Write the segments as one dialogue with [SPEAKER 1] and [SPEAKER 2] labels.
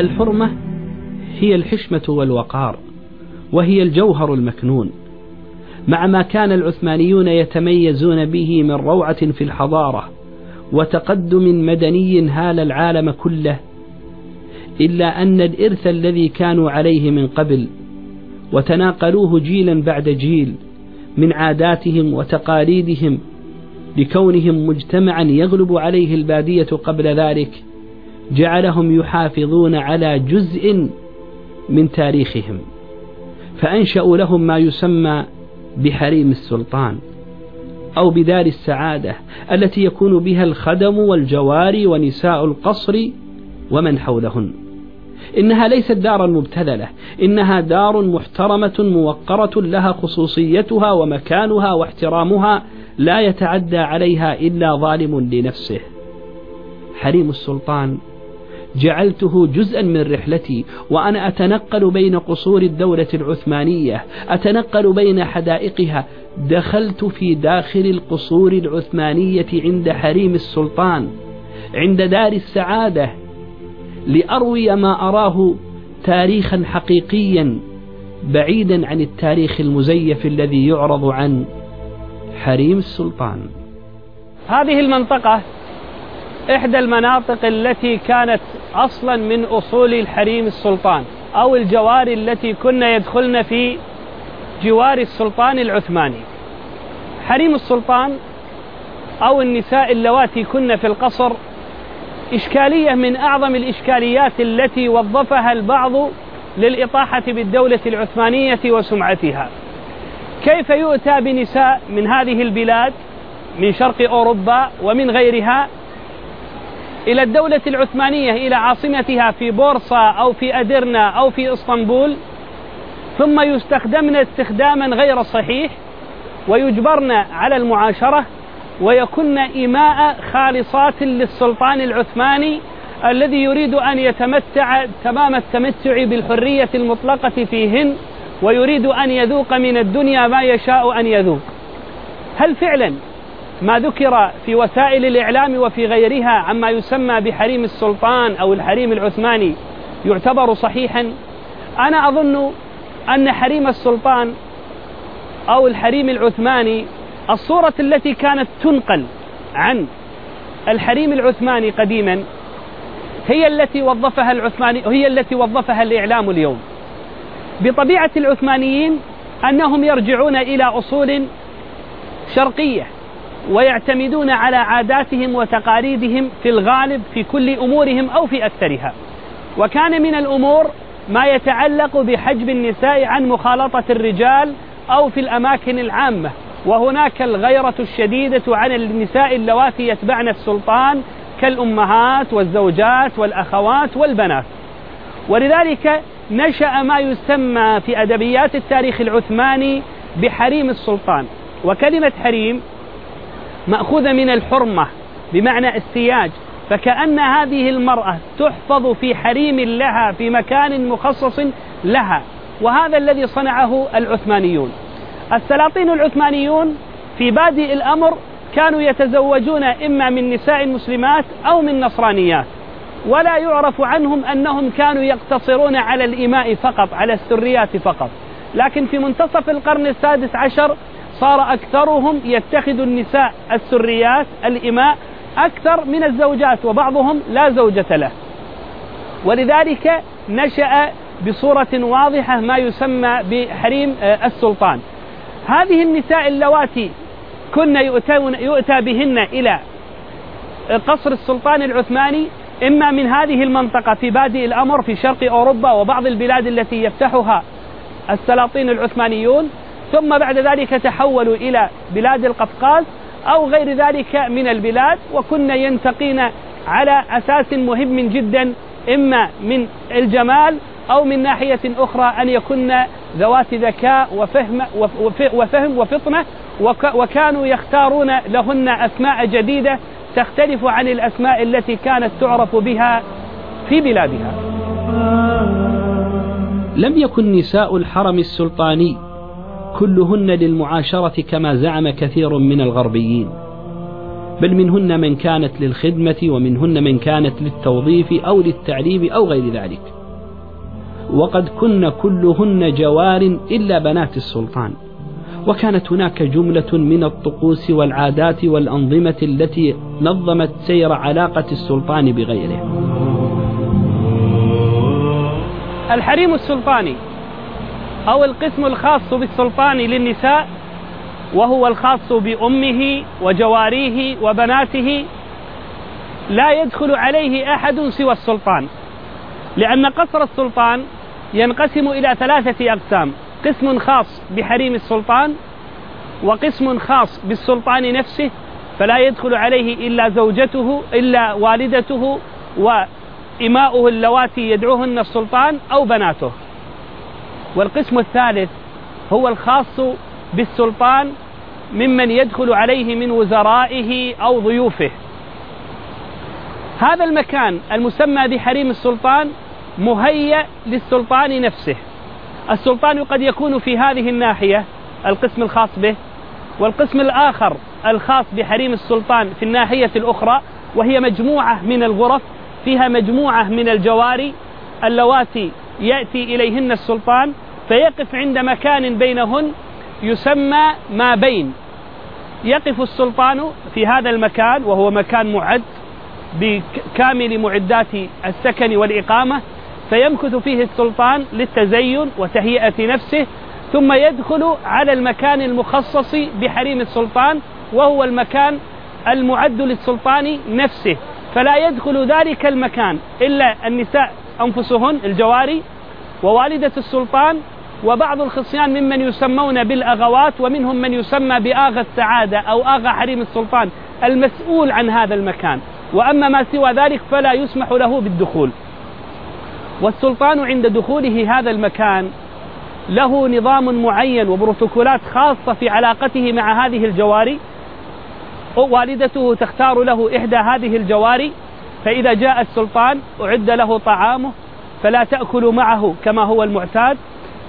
[SPEAKER 1] الحرمة هي الحشمة والوقار وهي الجوهر المكنون مع ما كان العثمانيون يتميزون به من روعة في الحضارة وتقدم مدني هال العالم كله إلا أن الإرث الذي كانوا عليه من قبل وتناقلوه جيلا بعد جيل من عاداتهم وتقاليدهم لكونهم مجتمعا يغلب عليه البادية قبل ذلك جعلهم يحافظون على جزء من تاريخهم فأنشأوا لهم ما يسمى بحريم السلطان أو بدار السعادة التي يكون بها الخدم والجواري ونساء القصر ومن حولهن. إنها ليست دارا مبتذلة إنها دار محترمة موقرة لها خصوصيتها ومكانها واحترامها لا يتعدى عليها إلا ظالم لنفسه. حريم السلطان جعلته جزءا من رحلتي وأنا أتنقل بين قصور الدولة العثمانية أتنقل بين حدائقها. دخلت في داخل القصور العثمانية عند حريم السلطان عند دار السعادة لأروي ما أراه تاريخا حقيقيا بعيدا عن التاريخ المزيف الذي يعرض عن حريم السلطان.
[SPEAKER 2] هذه المنطقة إحدى المناطق التي كانت أصلا من أصول الحريم السلطان أو الجواري التي كنا يدخلن في جوار السلطان العثماني. حريم السلطان أو النساء اللواتي كن في القصر إشكالية من أعظم الإشكاليات التي وظفها البعض للإطاحة بالدولة العثمانية وسمعتها. كيف يؤتى بنساء من هذه البلاد من شرق أوروبا ومن غيرها إلى الدولة العثمانية إلى عاصمتها في بورصة أو في أدرنا أو في إسطنبول ثم يستخدمن استخداما غير صحيح ويجبرن على المعاشرة ويكن إماء خالصات للسلطان العثماني الذي يريد أن يتمتع تمام التمتع بالحرية المطلقة فيهن ويريد أن يذوق من الدنيا ما يشاء أن يذوق. هل فعلا ما ذكر في وسائل الإعلام وفي غيرها عما يسمى بحريم السلطان أو الحريم العثماني يعتبر صحيحا. أنا أظن أن حريم السلطان أو الحريم العثماني الصورة التي كانت تنقل عن الحريم العثماني قديما هي التي وظفها العثماني هي التي وظفها الإعلام اليوم. بطبيعة العثمانيين أنهم يرجعون إلى أصول شرقية. ويعتمدون على عاداتهم وتقاليدهم في الغالب في كل أمورهم أو في أكثرها. وكان من الأمور ما يتعلق بحجب النساء عن مخالطة الرجال أو في الأماكن العامة، وهناك الغيرة الشديدة عن النساء اللواتي يتبعن السلطان كالأمهات والزوجات والأخوات والبنات. ولذلك نشأ ما يسمى في أدبيات التاريخ العثماني بحريم السلطان، وكلمة حريم مأخوذة من الحرمة بمعنى السياج. فكأن هذه المرأة تحفظ في حريم لها في مكان مخصص لها. وهذا الذي صنعه العثمانيون. السلاطين العثمانيون في بادئ الأمر كانوا يتزوجون إما من نساء مسلمات أو من نصرانيات. ولا يعرف عنهم أنهم كانوا يقتصرون على الإماء فقط على السريات فقط. لكن في منتصف القرن السادس عشر صار أكثرهم يتخذ النساء السريات الإماء أكثر من الزوجات وبعضهم لا زوجة له. ولذلك نشأ بصورة واضحة ما يسمى بحريم آه، السلطان. هذه النساء اللواتي كن يؤتى بهن إلى قصر السلطان العثماني إما من هذه المنطقة في بادئ الأمر في شرق أوروبا وبعض البلاد التي يفتحها السلاطين العثمانيون ثم بعد ذلك تحولوا إلى بلاد القفقاز أو غير ذلك من البلاد وكنا ينتقين على أساس مهم جدا إما من الجمال أو من ناحية أخرى أن يكن ذوات ذكاء وفهم وفهم وفطنة وكانوا يختارون لهن أسماء جديدة تختلف عن الأسماء التي كانت تعرف بها في بلادها.
[SPEAKER 1] لم يكن نساء الحرم السلطاني كلهن للمعاشرة كما زعم كثير من الغربيين. بل منهن من كانت للخدمة ومنهن من كانت للتوظيف أو للتعليم أو غير ذلك. وقد كن كلهن جوار إلا بنات السلطان. وكانت هناك جملة من الطقوس والعادات والأنظمة التي نظمت سير علاقة السلطان بغيره.
[SPEAKER 2] الحريم السلطاني. أو القسم الخاص بالسلطان للنساء وهو الخاص بأمه وجواريه وبناته لا يدخل عليه أحد سوى السلطان لأن قصر السلطان ينقسم إلى ثلاثة أقسام قسم خاص بحريم السلطان وقسم خاص بالسلطان نفسه فلا يدخل عليه إلا زوجته إلا والدته وإماؤه اللواتي يدعوهن السلطان أو بناته. والقسم الثالث هو الخاص بالسلطان ممن يدخل عليه من وزرائه أو ضيوفه. هذا المكان المسمى بحريم السلطان مهيأ للسلطان نفسه. السلطان قد يكون في هذه الناحية القسم الخاص به والقسم الآخر الخاص بحريم السلطان في الناحية الأخرى وهي مجموعة من الغرف فيها مجموعة من الجواري اللواتي يأتي إليهن السلطان فيقف عند مكان بينهن يسمى ما بين. يقف السلطان في هذا المكان وهو مكان معد بكامل معدات السكن والإقامة فيمكث فيه السلطان للتزين وتهيئة نفسه ثم يدخل على المكان المخصص بحريم السلطان وهو المكان المعد للسلطان نفسه. فلا يدخل ذلك المكان إلا النساء أنفسهن الجواري ووالدة السلطان وبعض الخصيان ممن يسمون بالأغوات ومنهم من يسمى بآغا السعادة أو آغا حريم السلطان المسؤول عن هذا المكان. وأما ما سوى ذلك فلا يسمح له بالدخول. والسلطان عند دخوله هذا المكان له نظام معين وبروتوكولات خاصة في علاقته مع هذه الجواري. والدته تختار له إحدى هذه الجواري. فإذا جاء السلطان أعد له طعامه فلا تأكل معه كما هو المعتاد.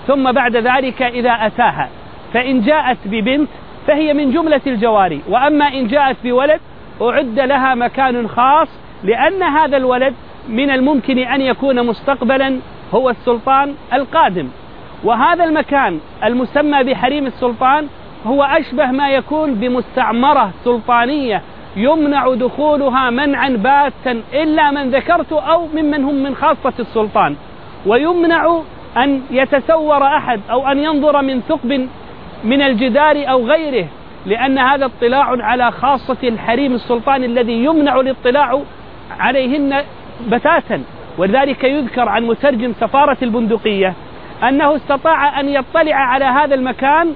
[SPEAKER 2] ثم بعد ذلك إذا أتاها فإن جاءت ببنت فهي من جملة الجواري. وأما إن جاءت بولد أعد لها مكان خاص لأن هذا الولد من الممكن أن يكون مستقبلا هو السلطان القادم. وهذا المكان المسمى بحريم السلطان هو أشبه ما يكون بمستعمرة سلطانية يمنع دخولها منعا باتا إلا من ذكرت أو ممن هم من خاصة السلطان. ويمنع أن يتسور أحد أو أن ينظر من ثقب من الجدار أو غيره لأن هذا اطلاع على خاصة الحريم السلطان الذي يمنع الاطلاع عليهن بتاتا. ولذلك يذكر عن مترجم سفارة البندقية أنه استطاع أن يطلع على هذا المكان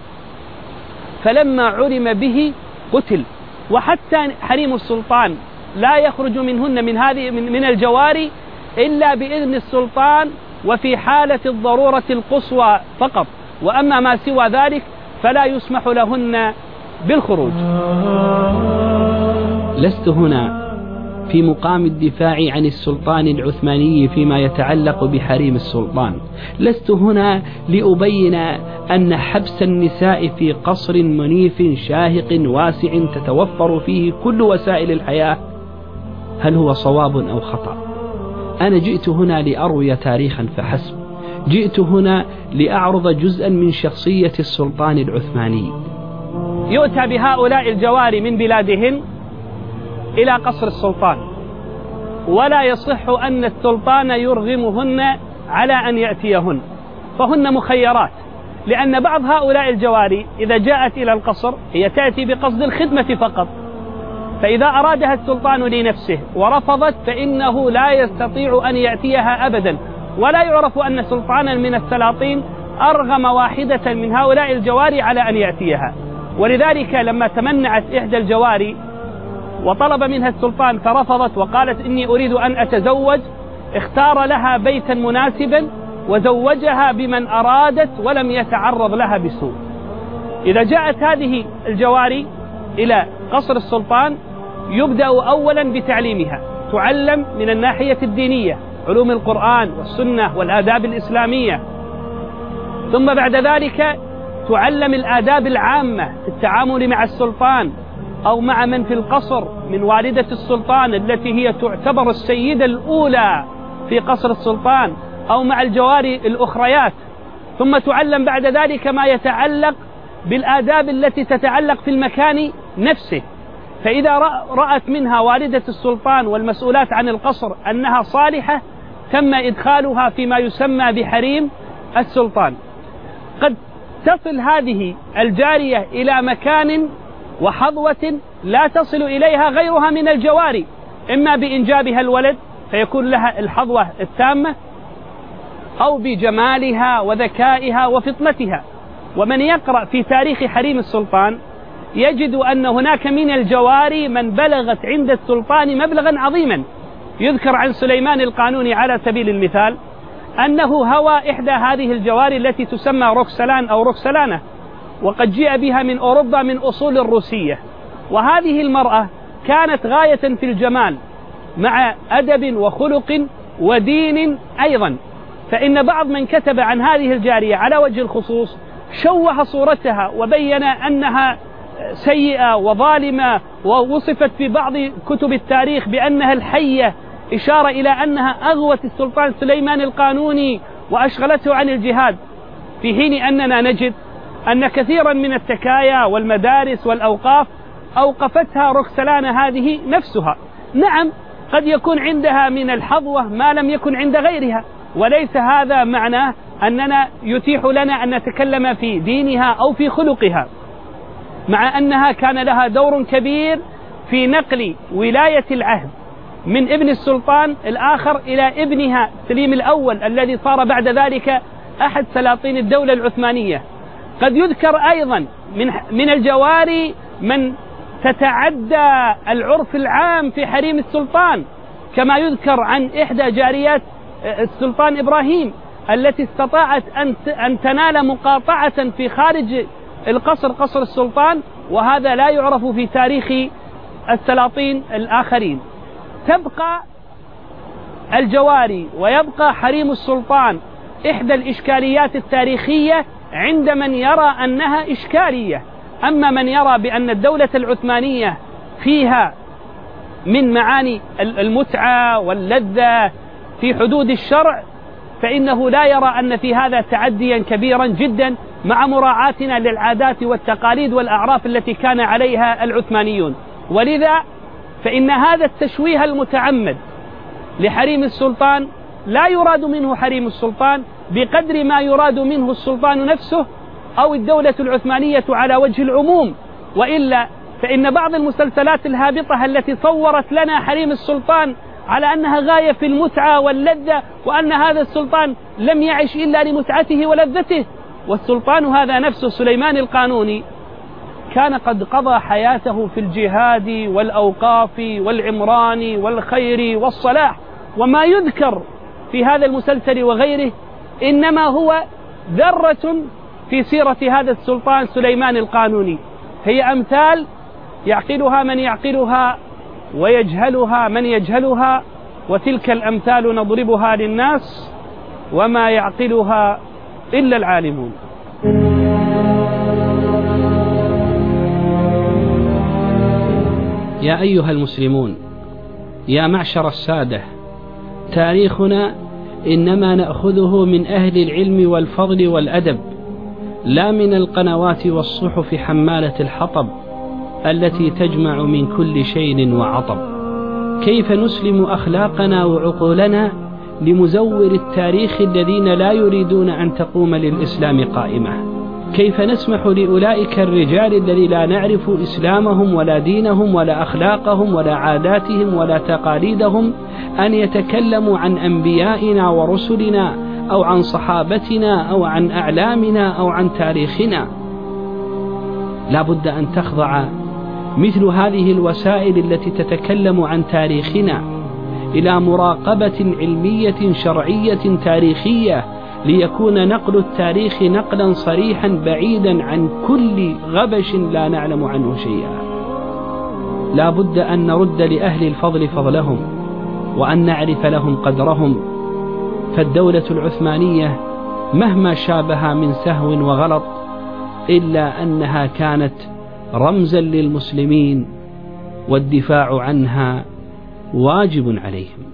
[SPEAKER 2] فلما علم به قتل. وحتى حريم السلطان لا يخرج منهن من هذه من الجواري إلا بإذن السلطان وفي حالة الضرورة القصوى فقط. وأما ما سوى ذلك فلا يسمح لهن بالخروج.
[SPEAKER 1] لست هنا في مقام الدفاع عن السلطان العثماني فيما يتعلق بحريم السلطان. لست هنا لأبين أن حبس النساء في قصر منيف شاهق واسع تتوفر فيه كل وسائل الحياة. هل هو صواب أو خطأ؟ أنا جئت هنا لأروي تاريخا فحسب. جئت هنا لأعرض جزءا من شخصية السلطان العثماني.
[SPEAKER 2] يؤتى بهؤلاء الجواري من بلادهن إلى قصر السلطان. ولا يصح أن السلطان يرغمهن على أن يأتيهن. فهن مخيرات لأن بعض هؤلاء الجواري إذا جاءت إلى القصر هي تأتي بقصد الخدمة فقط. فإذا أرادها السلطان لنفسه ورفضت فإنه لا يستطيع أن يأتيها أبدا. ولا يعرف أن سلطانا من السلاطين أرغم واحدة من هؤلاء الجواري على أن يأتيها. ولذلك لما تمنعت إحدى الجواري وطلب منها السلطان فرفضت وقالت إني أريد أن أتزوج. اختار لها بيتا مناسبا وزوجها بمن أرادت ولم يتعرض لها بسوء. إذا جاءت هذه الجواري إلى قصر السلطان يبدأ أولا بتعليمها. تعلم من الناحية الدينية علوم القرآن والسنة والآداب الإسلامية. ثم بعد ذلك تعلم الآداب العامة في التعامل مع السلطان. أو مع من في القصر من والدة السلطان التي هي تعتبر السيدة الأولى في قصر السلطان أو مع الجواري الأخريات. ثم تعلم بعد ذلك ما يتعلق بالآداب التي تتعلق في المكان نفسه. فإذا رأت منها والدة السلطان والمسؤولات عن القصر أنها صالحة تم إدخالها فيما يسمى بحريم السلطان. قد تصل هذه الجارية إلى مكان وحظوة لا تصل إليها غيرها من الجواري. إما بإنجابها الولد فيكون لها الحظوة التامة أو بجمالها وذكائها وفطنتها. ومن يقرأ في تاريخ حريم السلطان يجد أن هناك من الجواري من بلغت عند السلطان مبلغا عظيما. يذكر عن سليمان القانوني على سبيل المثال أنه هوى إحدى هذه الجواري التي تسمى روكسلان أو روكسلانة وقد جيء بها من أوروبا من أصول الروسية. وهذه المرأة كانت غاية في الجمال مع أدب وخلق ودين أيضا. فإن بعض من كتب عن هذه الجارية على وجه الخصوص شوه صورتها وبين أنها سيئة وظالمة ووصفت في بعض كتب التاريخ بأنها الحية إشارة إلى أنها أغوت السلطان سليمان القانوني وأشغلته عن الجهاد. في حين أننا نجد أن كثيرا من التكايا والمدارس والأوقاف أوقفتها روكسلان هذه نفسها. نعم قد يكون عندها من الحظوة ما لم يكن عند غيرها وليس هذا معناه أننا يتيح لنا أن نتكلم في دينها أو في خلقها مع أنها كان لها دور كبير في نقل ولاية العهد من ابن السلطان الآخر إلى ابنها سليم الأول الذي صار بعد ذلك أحد سلاطين الدولة العثمانية. قد يذكر أيضا من, من الجواري من تتعدى العرف العام في حريم السلطان كما يذكر عن إحدى جاريات السلطان إبراهيم التي استطاعت أن أن تنال مقاطعة في خارج القصر قصر السلطان وهذا لا يعرف في تاريخ السلاطين الآخرين. تبقى الجواري ويبقى حريم السلطان إحدى الإشكاليات التاريخية عند من يرى أنها إشكالية. أما من يرى بأن الدولة العثمانية فيها من معاني المتعة واللذة في حدود الشرع فإنه لا يرى أن في هذا تعديا كبيرا جدا مع مراعاتنا للعادات والتقاليد والأعراف التي كان عليها العثمانيون. ولذا فإن هذا التشويه المتعمد لحريم السلطان لا يراد منه حريم السلطان بقدر ما يراد منه السلطان نفسه أو الدولة العثمانية على وجه العموم. وإلا فإن بعض المسلسلات الهابطة التي صورت لنا حريم السلطان على أنها غاية في المتعة واللذة وأن هذا السلطان لم يعش إلا لمتعته ولذته والسلطان هذا نفسه سليمان القانوني كان قد قضى حياته في الجهاد والأوقاف والعمران والخير والصلاح. وما يذكر في هذا المسلسل وغيره إنما هو ذرة في سيرة هذا السلطان سليمان القانوني. هي أمثال يعقلها من يعقلها ويجهلها من يجهلها وتلك الأمثال نضربها للناس وما يعقلها إلا العالمون.
[SPEAKER 1] يا أيها المسلمون يا معشر السادة تاريخنا إنما نأخذه من أهل العلم والفضل والأدب لا من القنوات والصحف حمالة الحطب التي تجمع من كل شيء وعطب. كيف نسلم أخلاقنا وعقولنا لمزور التاريخ الذين لا يريدون أن تقوم للإسلام قائمة؟ كيف نسمح لأولئك الرجال الذي لا نعرف إسلامهم ولا دينهم ولا أخلاقهم ولا عاداتهم ولا تقاليدهم أن يتكلموا عن أنبيائنا ورسلنا أو عن صحابتنا أو عن أعلامنا أو عن تاريخنا. لا بد أن تخضع مثل هذه الوسائل التي تتكلم عن تاريخنا إلى مراقبة علمية شرعية تاريخية ليكون نقل التاريخ نقلا صريحا بعيدا عن كل غبش لا نعلم عنه شيئا. لا بد أن نرد لأهل الفضل فضلهم وأن نعرف لهم قدرهم. فالدولة العثمانية مهما شابها من سهو وغلط إلا أنها كانت رمزا للمسلمين
[SPEAKER 2] والدفاع عنها واجب عليهم.